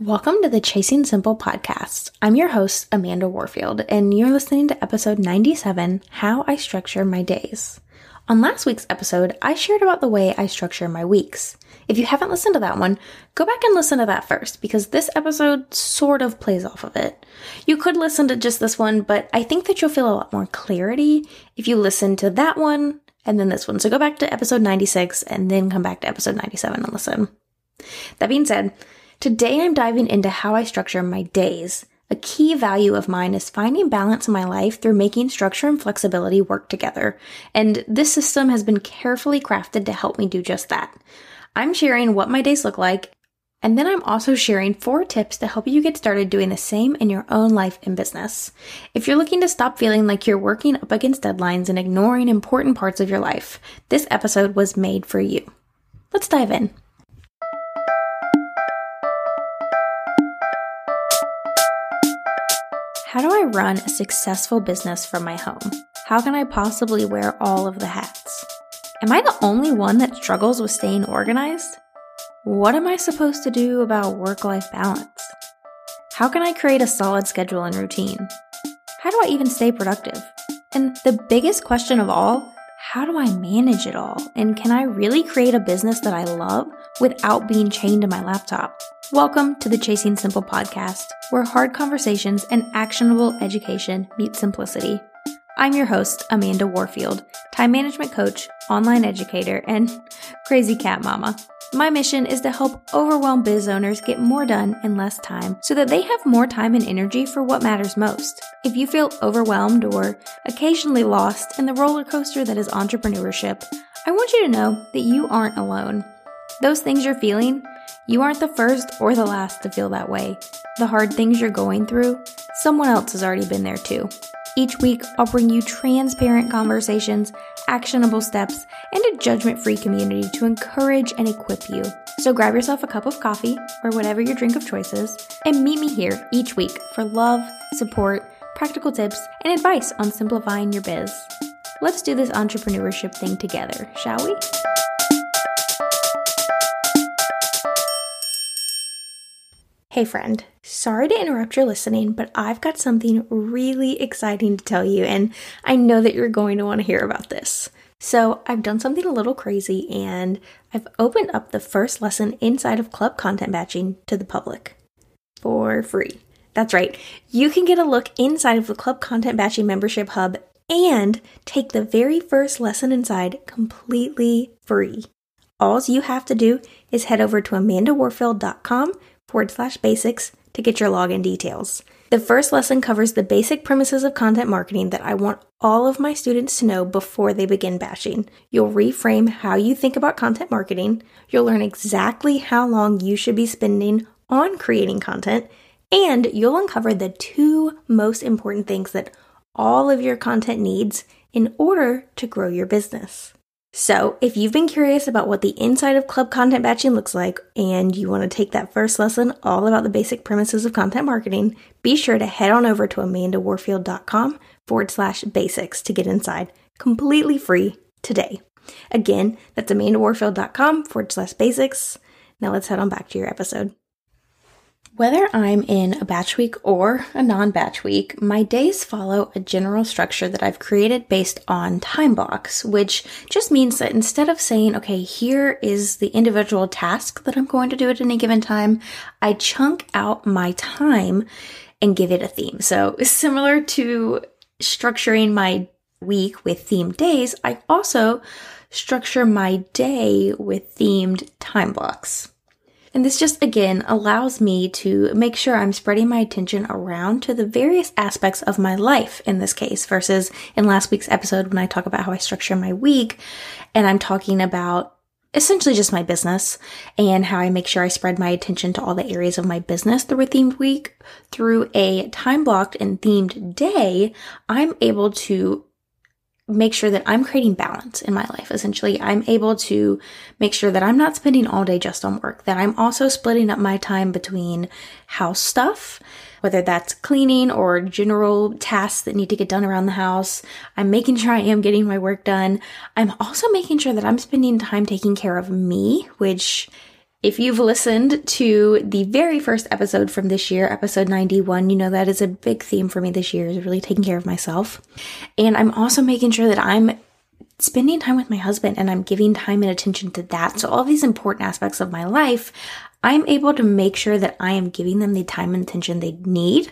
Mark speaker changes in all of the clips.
Speaker 1: Welcome to the Chasing Simple podcast. I'm your host, Amanda Warfield, and you're listening to episode 97 How I Structure My Days. On last week's episode, I shared about the way I structure my weeks. If you haven't listened to that one, go back and listen to that first because this episode sort of plays off of it. You could listen to just this one, but I think that you'll feel a lot more clarity if you listen to that one and then this one. So go back to episode 96 and then come back to episode 97 and listen. That being said, Today I'm diving into how I structure my days. A key value of mine is finding balance in my life through making structure and flexibility work together. And this system has been carefully crafted to help me do just that. I'm sharing what my days look like, and then I'm also sharing four tips to help you get started doing the same in your own life and business. If you're looking to stop feeling like you're working up against deadlines and ignoring important parts of your life, this episode was made for you. Let's dive in. How do I run a successful business from my home? How can I possibly wear all of the hats? Am I the only one that struggles with staying organized? What am I supposed to do about work life balance? How can I create a solid schedule and routine? How do I even stay productive? And the biggest question of all, how do I manage it all? And can I really create a business that I love without being chained to my laptop? Welcome to the Chasing Simple podcast, where hard conversations and actionable education meet simplicity. I'm your host, Amanda Warfield, time management coach, online educator, and crazy cat mama. My mission is to help overwhelmed biz owners get more done in less time so that they have more time and energy for what matters most. If you feel overwhelmed or occasionally lost in the roller coaster that is entrepreneurship, I want you to know that you aren't alone. Those things you're feeling, you aren't the first or the last to feel that way. The hard things you're going through, someone else has already been there too. Each week, I'll bring you transparent conversations, actionable steps, and a judgment free community to encourage and equip you. So grab yourself a cup of coffee or whatever your drink of choice is, and meet me here each week for love, support, practical tips, and advice on simplifying your biz. Let's do this entrepreneurship thing together, shall we? Hey, friend. Sorry to interrupt your listening, but I've got something really exciting to tell you, and I know that you're going to want to hear about this. So, I've done something a little crazy, and I've opened up the first lesson inside of Club Content Batching to the public for free. That's right, you can get a look inside of the Club Content Batching membership hub and take the very first lesson inside completely free. All you have to do is head over to amandawarfield.com forward slash basics to get your login details. The first lesson covers the basic premises of content marketing that I want all of my students to know before they begin batching. You'll reframe how you think about content marketing, you'll learn exactly how long you should be spending on creating content, and you'll uncover the two most important things that all of your content needs in order to grow your business. So, if you've been curious about what the inside of club content batching looks like and you want to take that first lesson all about the basic premises of content marketing, be sure to head on over to amandawarfield.com forward slash basics to get inside completely free today. Again, that's amandawarfield.com forward slash basics. Now let's head on back to your episode. Whether I'm in a batch week or a non batch week, my days follow a general structure that I've created based on time blocks, which just means that instead of saying, okay, here is the individual task that I'm going to do at any given time, I chunk out my time and give it a theme. So, similar to structuring my week with themed days, I also structure my day with themed time blocks. And this just again allows me to make sure I'm spreading my attention around to the various aspects of my life in this case, versus in last week's episode when I talk about how I structure my week and I'm talking about essentially just my business and how I make sure I spread my attention to all the areas of my business through a themed week. Through a time blocked and themed day, I'm able to make sure that I'm creating balance in my life. Essentially, I'm able to make sure that I'm not spending all day just on work, that I'm also splitting up my time between house stuff, whether that's cleaning or general tasks that need to get done around the house. I'm making sure I am getting my work done. I'm also making sure that I'm spending time taking care of me, which If you've listened to the very first episode from this year, episode 91, you know that is a big theme for me this year is really taking care of myself. And I'm also making sure that I'm spending time with my husband and I'm giving time and attention to that. So all these important aspects of my life, I'm able to make sure that I am giving them the time and attention they need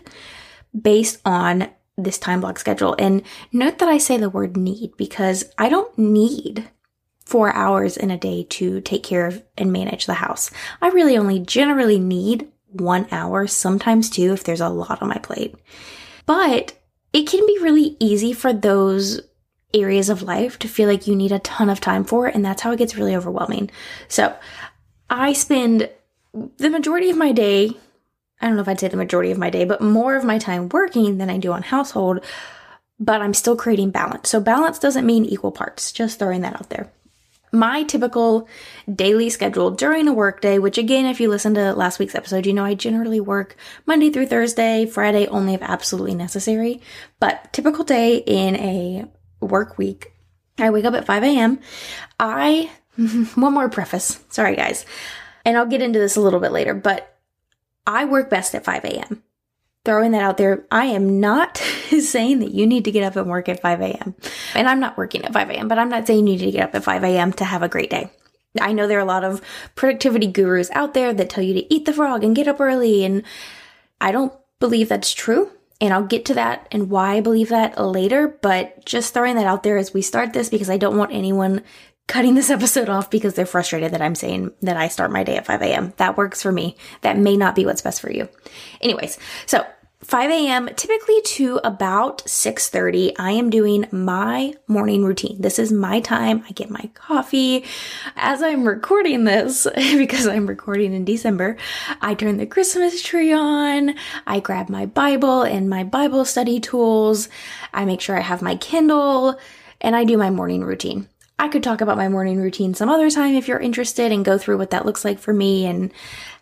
Speaker 1: based on this time block schedule. And note that I say the word need because I don't need four hours in a day to take care of and manage the house. I really only generally need one hour, sometimes two if there's a lot on my plate. But it can be really easy for those areas of life to feel like you need a ton of time for, and that's how it gets really overwhelming. So I spend the majority of my day, I don't know if I'd say the majority of my day, but more of my time working than I do on household, but I'm still creating balance. So balance doesn't mean equal parts, just throwing that out there my typical daily schedule during a workday, which again, if you listen to last week's episode, you know I generally work Monday through Thursday, Friday only if absolutely necessary. But typical day in a work week, I wake up at 5 a.m. I, one more preface, sorry guys, and I'll get into this a little bit later, but I work best at 5 a.m throwing that out there. I am not saying that you need to get up and work at 5 a.m. And I'm not working at 5 a.m., but I'm not saying you need to get up at 5 a.m. to have a great day. I know there are a lot of productivity gurus out there that tell you to eat the frog and get up early. And I don't believe that's true. And I'll get to that and why I believe that later. But just throwing that out there as we start this because I don't want anyone cutting this episode off because they're frustrated that I'm saying that I start my day at 5 a.m. That works for me. That may not be what's best for you. Anyways, so 5 a.m. typically to about 6:30 I am doing my morning routine. This is my time. I get my coffee as I'm recording this because I'm recording in December. I turn the Christmas tree on. I grab my Bible and my Bible study tools. I make sure I have my Kindle and I do my morning routine. I could talk about my morning routine some other time if you're interested and go through what that looks like for me and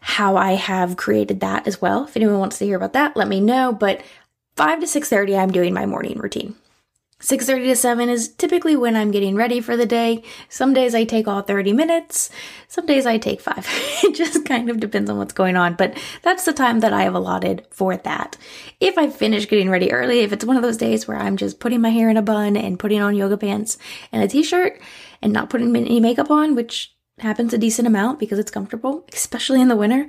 Speaker 1: how I have created that as well. If anyone wants to hear about that, let me know. But 5 to 6:30 I'm doing my morning routine. 6:30 to 7 is typically when I'm getting ready for the day. Some days I take all 30 minutes, some days I take 5. it just kind of depends on what's going on, but that's the time that I have allotted for that. If I finish getting ready early, if it's one of those days where I'm just putting my hair in a bun and putting on yoga pants and a t-shirt and not putting any makeup on, which happens a decent amount because it's comfortable, especially in the winter,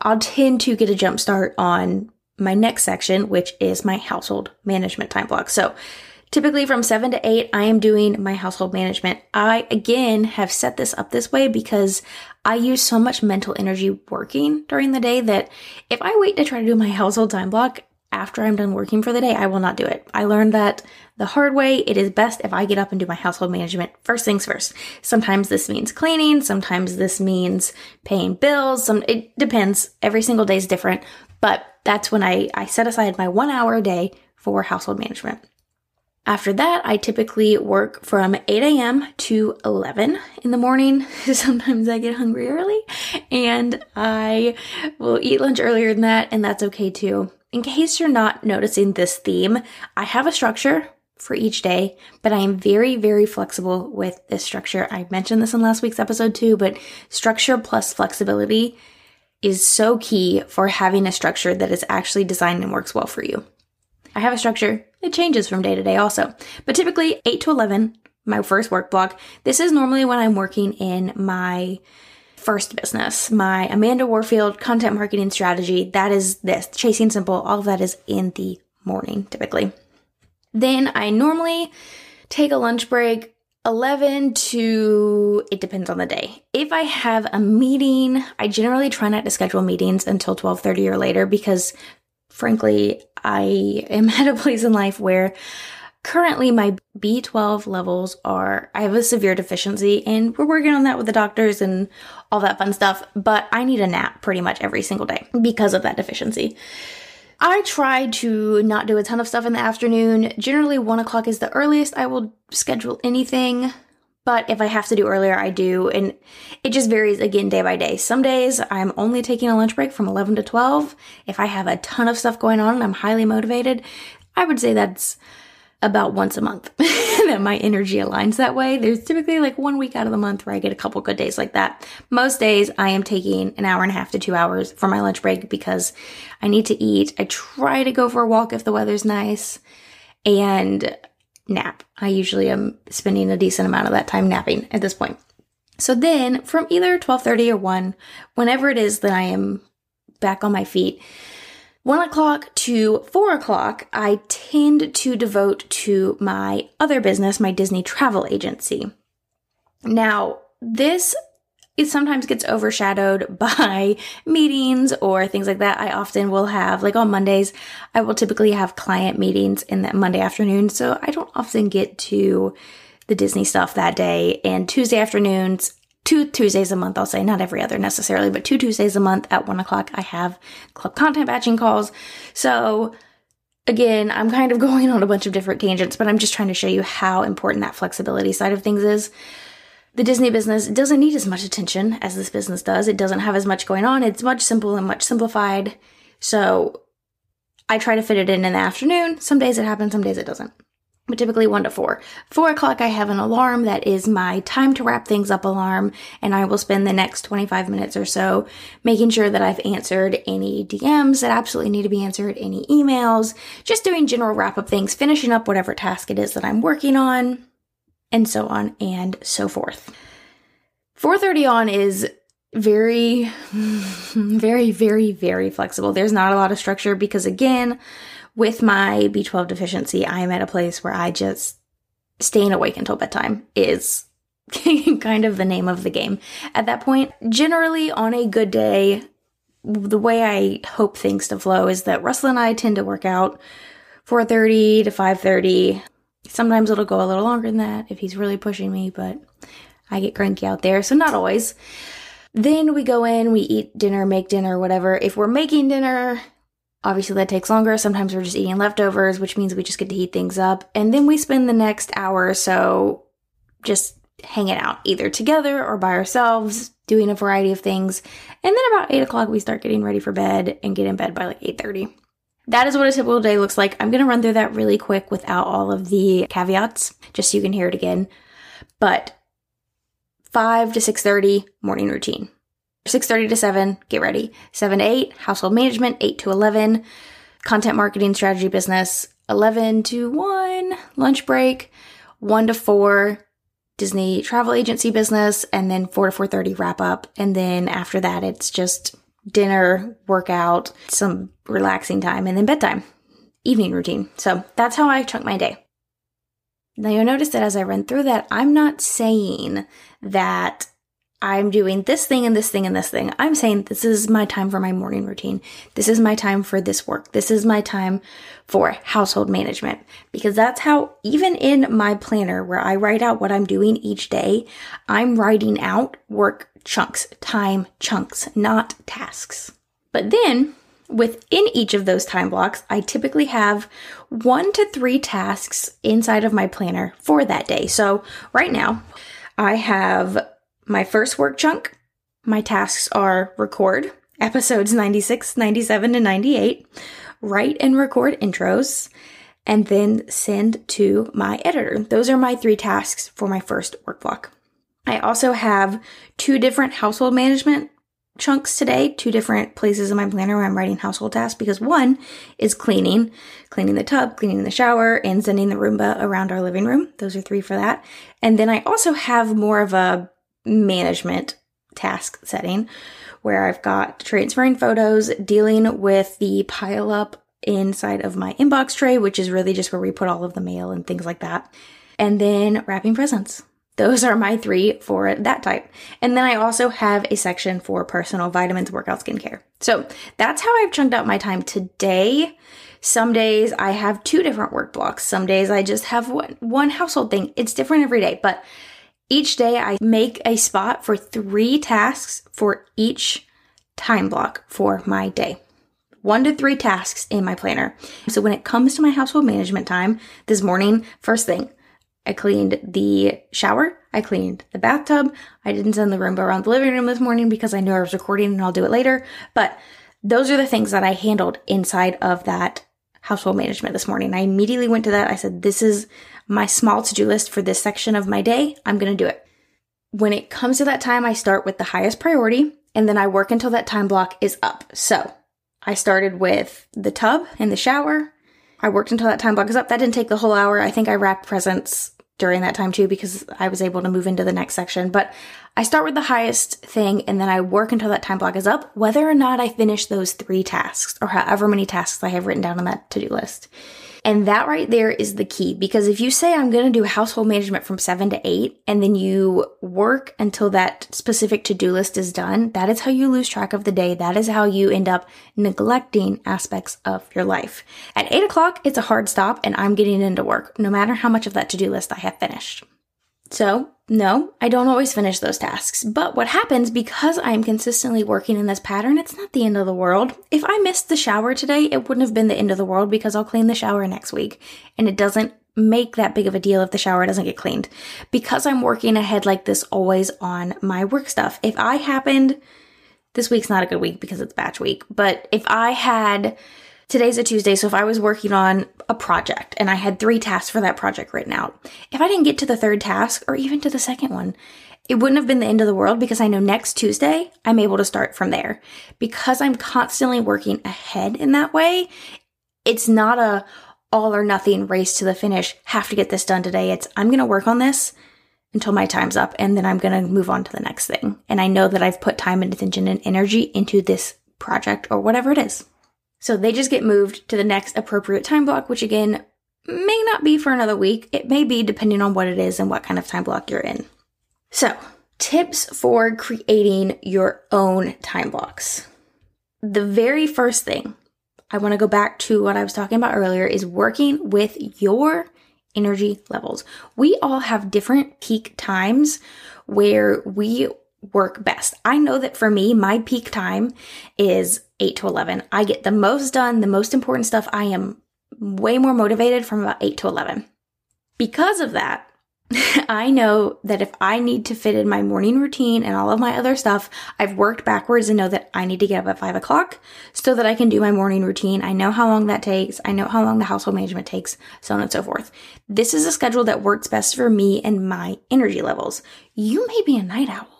Speaker 1: I'll tend to get a jump start on my next section, which is my household management time block. So typically from seven to eight, I am doing my household management. I again have set this up this way because I use so much mental energy working during the day that if I wait to try to do my household time block, after I'm done working for the day, I will not do it. I learned that the hard way. It is best if I get up and do my household management first things first. Sometimes this means cleaning, sometimes this means paying bills. Some it depends. Every single day is different, but that's when I I set aside my 1 hour a day for household management. After that, I typically work from 8 a.m. to 11 in the morning. Sometimes I get hungry early and I will eat lunch earlier than that, and that's okay too. In case you're not noticing this theme, I have a structure for each day, but I am very, very flexible with this structure. I mentioned this in last week's episode too, but structure plus flexibility is so key for having a structure that is actually designed and works well for you. I have a structure. It changes from day to day also, but typically 8 to 11, my first work block. This is normally when I'm working in my first business, my Amanda Warfield content marketing strategy. That is this Chasing Simple. All of that is in the morning typically. Then I normally take a lunch break 11 to it depends on the day. If I have a meeting, I generally try not to schedule meetings until 12:30 or later because frankly, I am at a place in life where Currently, my B12 levels are, I have a severe deficiency, and we're working on that with the doctors and all that fun stuff, but I need a nap pretty much every single day because of that deficiency. I try to not do a ton of stuff in the afternoon. Generally, one o'clock is the earliest I will schedule anything, but if I have to do earlier, I do. And it just varies again day by day. Some days I'm only taking a lunch break from 11 to 12. If I have a ton of stuff going on and I'm highly motivated, I would say that's about once a month. that my energy aligns that way. There's typically like one week out of the month where I get a couple good days like that. Most days I am taking an hour and a half to two hours for my lunch break because I need to eat. I try to go for a walk if the weather's nice and nap. I usually am spending a decent amount of that time napping at this point. So then from either 12:30 or 1, whenever it is that I am back on my feet, one o'clock to four o'clock, I tend to devote to my other business, my Disney travel agency. Now, this it sometimes gets overshadowed by meetings or things like that. I often will have, like on Mondays, I will typically have client meetings in that Monday afternoon. So I don't often get to the Disney stuff that day. And Tuesday afternoons, two Tuesdays a month, I'll say, not every other necessarily, but two Tuesdays a month at one o'clock, I have club content batching calls. So again, I'm kind of going on a bunch of different tangents, but I'm just trying to show you how important that flexibility side of things is. The Disney business doesn't need as much attention as this business does. It doesn't have as much going on. It's much simple and much simplified. So I try to fit it in in the afternoon. Some days it happens, some days it doesn't but typically one to four. Four o'clock, I have an alarm that is my time to wrap things up alarm, and I will spend the next 25 minutes or so making sure that I've answered any DMs that absolutely need to be answered, any emails, just doing general wrap up things, finishing up whatever task it is that I'm working on, and so on and so forth. 4:30 on is very very very very flexible. There's not a lot of structure because again, with my B12 deficiency, I am at a place where I just staying awake until bedtime is kind of the name of the game. At that point, generally on a good day, the way I hope things to flow is that Russell and I tend to work out 4:30 to 5:30. Sometimes it'll go a little longer than that if he's really pushing me, but I get cranky out there, so not always. Then we go in, we eat dinner, make dinner, whatever. If we're making dinner, Obviously, that takes longer. Sometimes we're just eating leftovers, which means we just get to heat things up. And then we spend the next hour or so just hanging out, either together or by ourselves, doing a variety of things. And then about 8 o'clock, we start getting ready for bed and get in bed by like 8.30. That is what a typical day looks like. I'm going to run through that really quick without all of the caveats, just so you can hear it again. But 5 to 6.30, morning routine. 6.30 to 7, get ready. 7 to 8, household management. 8 to 11, content marketing strategy business. 11 to 1, lunch break. 1 to 4, Disney travel agency business. And then 4 to 4.30 wrap up. And then after that, it's just dinner, workout, some relaxing time, and then bedtime, evening routine. So that's how I chunk my day. Now you'll notice that as I run through that, I'm not saying that I'm doing this thing and this thing and this thing. I'm saying this is my time for my morning routine. This is my time for this work. This is my time for household management because that's how even in my planner where I write out what I'm doing each day, I'm writing out work chunks, time chunks, not tasks. But then within each of those time blocks, I typically have one to three tasks inside of my planner for that day. So right now, I have my first work chunk, my tasks are record episodes 96, 97, and 98, write and record intros, and then send to my editor. Those are my three tasks for my first work block. I also have two different household management chunks today, two different places in my planner where I'm writing household tasks because one is cleaning, cleaning the tub, cleaning the shower, and sending the Roomba around our living room. Those are three for that. And then I also have more of a management task setting where I've got transferring photos, dealing with the pile up inside of my inbox tray, which is really just where we put all of the mail and things like that, and then wrapping presents. Those are my three for that type. And then I also have a section for personal vitamins, workout, skincare. So that's how I've chunked out my time today. Some days I have two different work blocks. Some days I just have one, one household thing. It's different every day, but each day I make a spot for three tasks for each time block for my day. One to three tasks in my planner. So when it comes to my household management time this morning, first thing, I cleaned the shower. I cleaned the bathtub. I didn't send the Roomba around the living room this morning because I knew I was recording and I'll do it later. But those are the things that I handled inside of that household management this morning. I immediately went to that. I said, This is my small to do list for this section of my day. I'm going to do it. When it comes to that time, I start with the highest priority and then I work until that time block is up. So I started with the tub and the shower. I worked until that time block is up. That didn't take the whole hour. I think I wrapped presents during that time too because I was able to move into the next section. But I start with the highest thing and then I work until that time block is up, whether or not I finish those three tasks or however many tasks I have written down on that to do list. And that right there is the key because if you say I'm going to do household management from seven to eight and then you work until that specific to do list is done, that is how you lose track of the day. That is how you end up neglecting aspects of your life. At eight o'clock, it's a hard stop and I'm getting into work no matter how much of that to do list I have finished. So no, I don't always finish those tasks, but what happens because I'm consistently working in this pattern, it's not the end of the world. If I missed the shower today, it wouldn't have been the end of the world because I'll clean the shower next week. And it doesn't make that big of a deal if the shower doesn't get cleaned. Because I'm working ahead like this always on my work stuff. If I happened, this week's not a good week because it's batch week, but if I had Today's a Tuesday, so if I was working on a project and I had three tasks for that project written out, if I didn't get to the third task or even to the second one, it wouldn't have been the end of the world because I know next Tuesday I'm able to start from there. Because I'm constantly working ahead in that way, it's not a all or nothing race to the finish, have to get this done today. It's I'm going to work on this until my time's up and then I'm going to move on to the next thing. And I know that I've put time and attention and energy into this project or whatever it is. So they just get moved to the next appropriate time block, which again may not be for another week. It may be depending on what it is and what kind of time block you're in. So, tips for creating your own time blocks. The very first thing I want to go back to what I was talking about earlier is working with your energy levels. We all have different peak times where we work best. I know that for me, my peak time is 8 to 11. I get the most done, the most important stuff. I am way more motivated from about 8 to 11. Because of that, I know that if I need to fit in my morning routine and all of my other stuff, I've worked backwards and know that I need to get up at five o'clock so that I can do my morning routine. I know how long that takes. I know how long the household management takes, so on and so forth. This is a schedule that works best for me and my energy levels. You may be a night owl.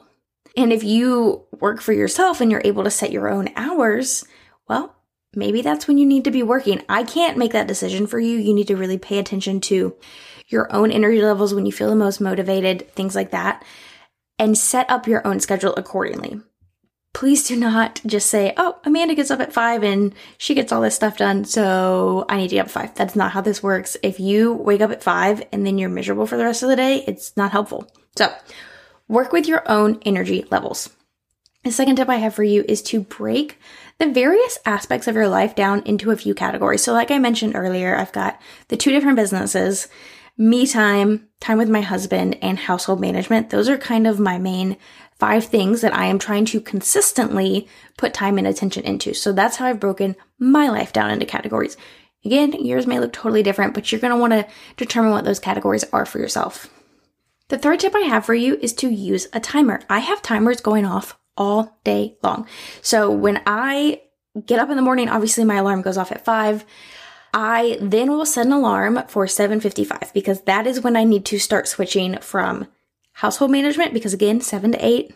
Speaker 1: And if you work for yourself and you're able to set your own hours, well, maybe that's when you need to be working. I can't make that decision for you. You need to really pay attention to your own energy levels when you feel the most motivated, things like that, and set up your own schedule accordingly. Please do not just say, oh, Amanda gets up at five and she gets all this stuff done, so I need to get up at five. That's not how this works. If you wake up at five and then you're miserable for the rest of the day, it's not helpful. So, Work with your own energy levels. The second tip I have for you is to break the various aspects of your life down into a few categories. So, like I mentioned earlier, I've got the two different businesses me time, time with my husband, and household management. Those are kind of my main five things that I am trying to consistently put time and attention into. So, that's how I've broken my life down into categories. Again, yours may look totally different, but you're going to want to determine what those categories are for yourself. The third tip I have for you is to use a timer. I have timers going off all day long. So when I get up in the morning, obviously my alarm goes off at 5. I then will set an alarm for 7:55 because that is when I need to start switching from household management because again, 7 to 8,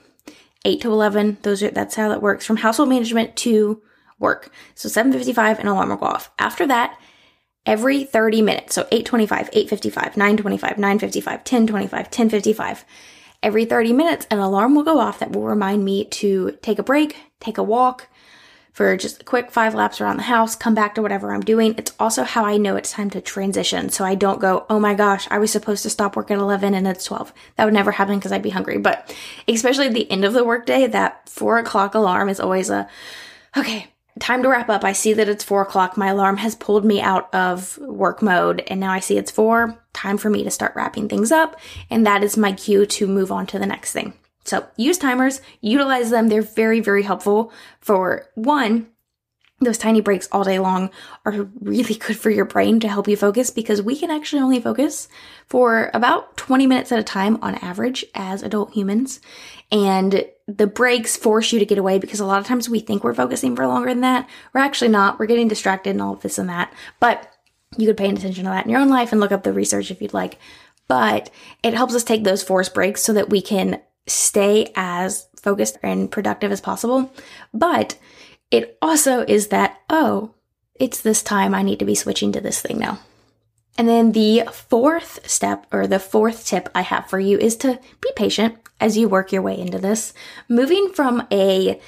Speaker 1: 8 to 11, those are that's how it works from household management to work. So 7:55 an alarm will go off. After that, every 30 minutes. So 825, 855, 925, 955, 1025, 1055. Every 30 minutes, an alarm will go off that will remind me to take a break, take a walk for just a quick five laps around the house, come back to whatever I'm doing. It's also how I know it's time to transition. So I don't go, oh my gosh, I was supposed to stop work at 11 and it's 12. That would never happen because I'd be hungry. But especially at the end of the workday, that four o'clock alarm is always a, okay, time to wrap up. I see that it's four o'clock. My alarm has pulled me out of work mode, and now I see it's four. Time for me to start wrapping things up, and that is my cue to move on to the next thing. So use timers, utilize them. They're very, very helpful for one, those tiny breaks all day long are really good for your brain to help you focus because we can actually only focus for about 20 minutes at a time on average as adult humans. And the breaks force you to get away because a lot of times we think we're focusing for longer than that. We're actually not. We're getting distracted and all of this and that. But you could pay attention to that in your own life and look up the research if you'd like. But it helps us take those forced breaks so that we can stay as focused and productive as possible. But it also is that, oh, it's this time I need to be switching to this thing now. And then the fourth step or the fourth tip I have for you is to be patient as you work your way into this. Moving from a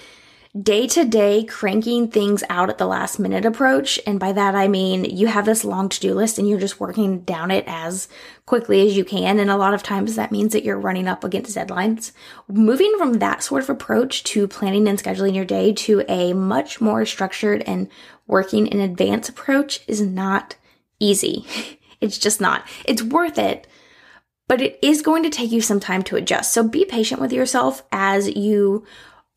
Speaker 1: day to day cranking things out at the last minute approach. And by that, I mean you have this long to do list and you're just working down it as quickly as you can. And a lot of times that means that you're running up against deadlines. Moving from that sort of approach to planning and scheduling your day to a much more structured and working in advance approach is not easy. it's just not. It's worth it but it is going to take you some time to adjust. So be patient with yourself as you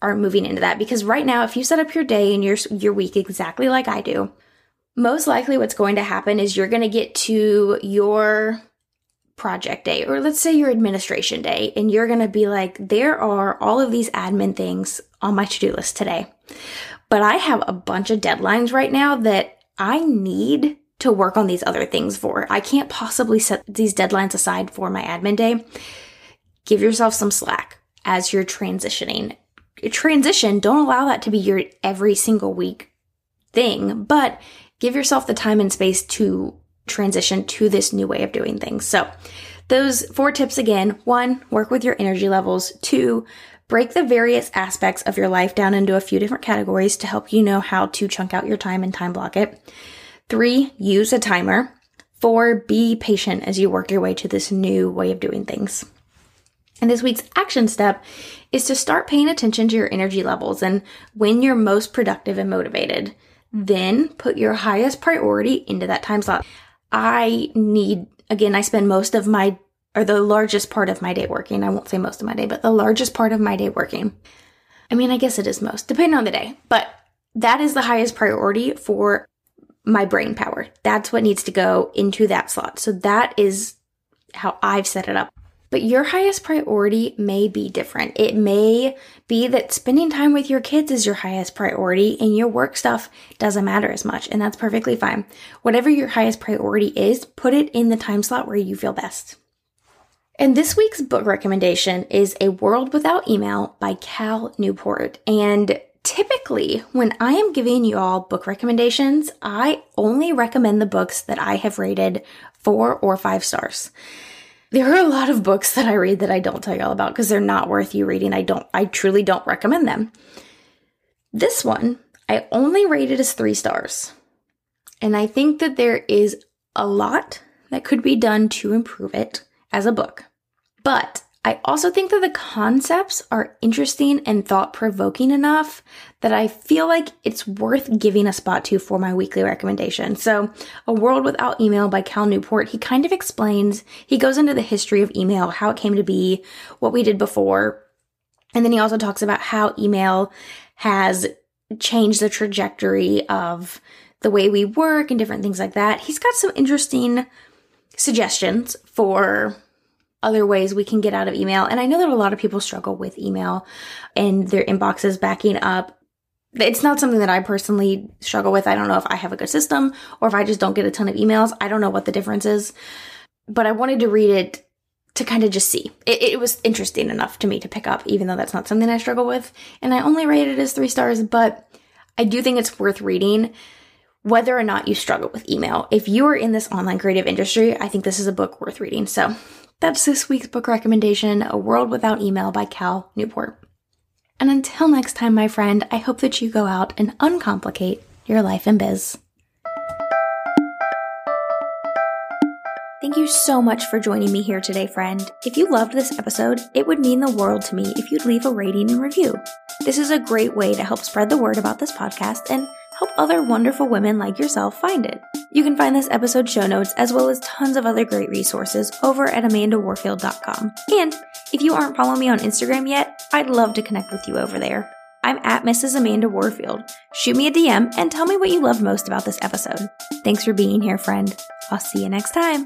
Speaker 1: are moving into that because right now if you set up your day and your your week exactly like I do, most likely what's going to happen is you're going to get to your project day or let's say your administration day and you're going to be like there are all of these admin things on my to-do list today. But I have a bunch of deadlines right now that I need to work on these other things for. I can't possibly set these deadlines aside for my admin day. Give yourself some slack as you're transitioning transition, don't allow that to be your every single week thing, but give yourself the time and space to transition to this new way of doing things. So, those four tips again one, work with your energy levels. Two, break the various aspects of your life down into a few different categories to help you know how to chunk out your time and time block it. Three, use a timer. Four, be patient as you work your way to this new way of doing things. And this week's action step is to start paying attention to your energy levels and when you're most productive and motivated. Then put your highest priority into that time slot. I need, again, I spend most of my, or the largest part of my day working. I won't say most of my day, but the largest part of my day working. I mean, I guess it is most, depending on the day, but that is the highest priority for my brain power. That's what needs to go into that slot. So that is how I've set it up. But your highest priority may be different. It may be that spending time with your kids is your highest priority and your work stuff doesn't matter as much, and that's perfectly fine. Whatever your highest priority is, put it in the time slot where you feel best. And this week's book recommendation is A World Without Email by Cal Newport. And typically, when I am giving you all book recommendations, I only recommend the books that I have rated four or five stars. There are a lot of books that I read that I don't tell y'all about because they're not worth you reading. I don't, I truly don't recommend them. This one, I only rated as three stars. And I think that there is a lot that could be done to improve it as a book. But I also think that the concepts are interesting and thought provoking enough that I feel like it's worth giving a spot to for my weekly recommendation. So, A World Without Email by Cal Newport, he kind of explains, he goes into the history of email, how it came to be, what we did before. And then he also talks about how email has changed the trajectory of the way we work and different things like that. He's got some interesting suggestions for other ways we can get out of email. And I know that a lot of people struggle with email and their inboxes backing up. It's not something that I personally struggle with. I don't know if I have a good system or if I just don't get a ton of emails. I don't know what the difference is, but I wanted to read it to kind of just see. It, it, was interesting enough to me to pick up, even though that's not something I struggle with. And I only rated it as three stars, but I do think it's worth reading whether or not you struggle with email. If you are in this online creative industry, I think this is a book worth reading. So that's this week's book recommendation A World Without Email by Cal Newport. And until next time, my friend, I hope that you go out and uncomplicate your life and biz. Thank you so much for joining me here today, friend. If you loved this episode, it would mean the world to me if you'd leave a rating and review. This is a great way to help spread the word about this podcast and help other wonderful women like yourself find it. You can find this episode show notes as well as tons of other great resources over at amandawarfield.com. And if you aren't following me on Instagram yet, I'd love to connect with you over there. I'm at Mrs. Amanda Warfield. Shoot me a DM and tell me what you loved most about this episode. Thanks for being here, friend. I'll see you next time.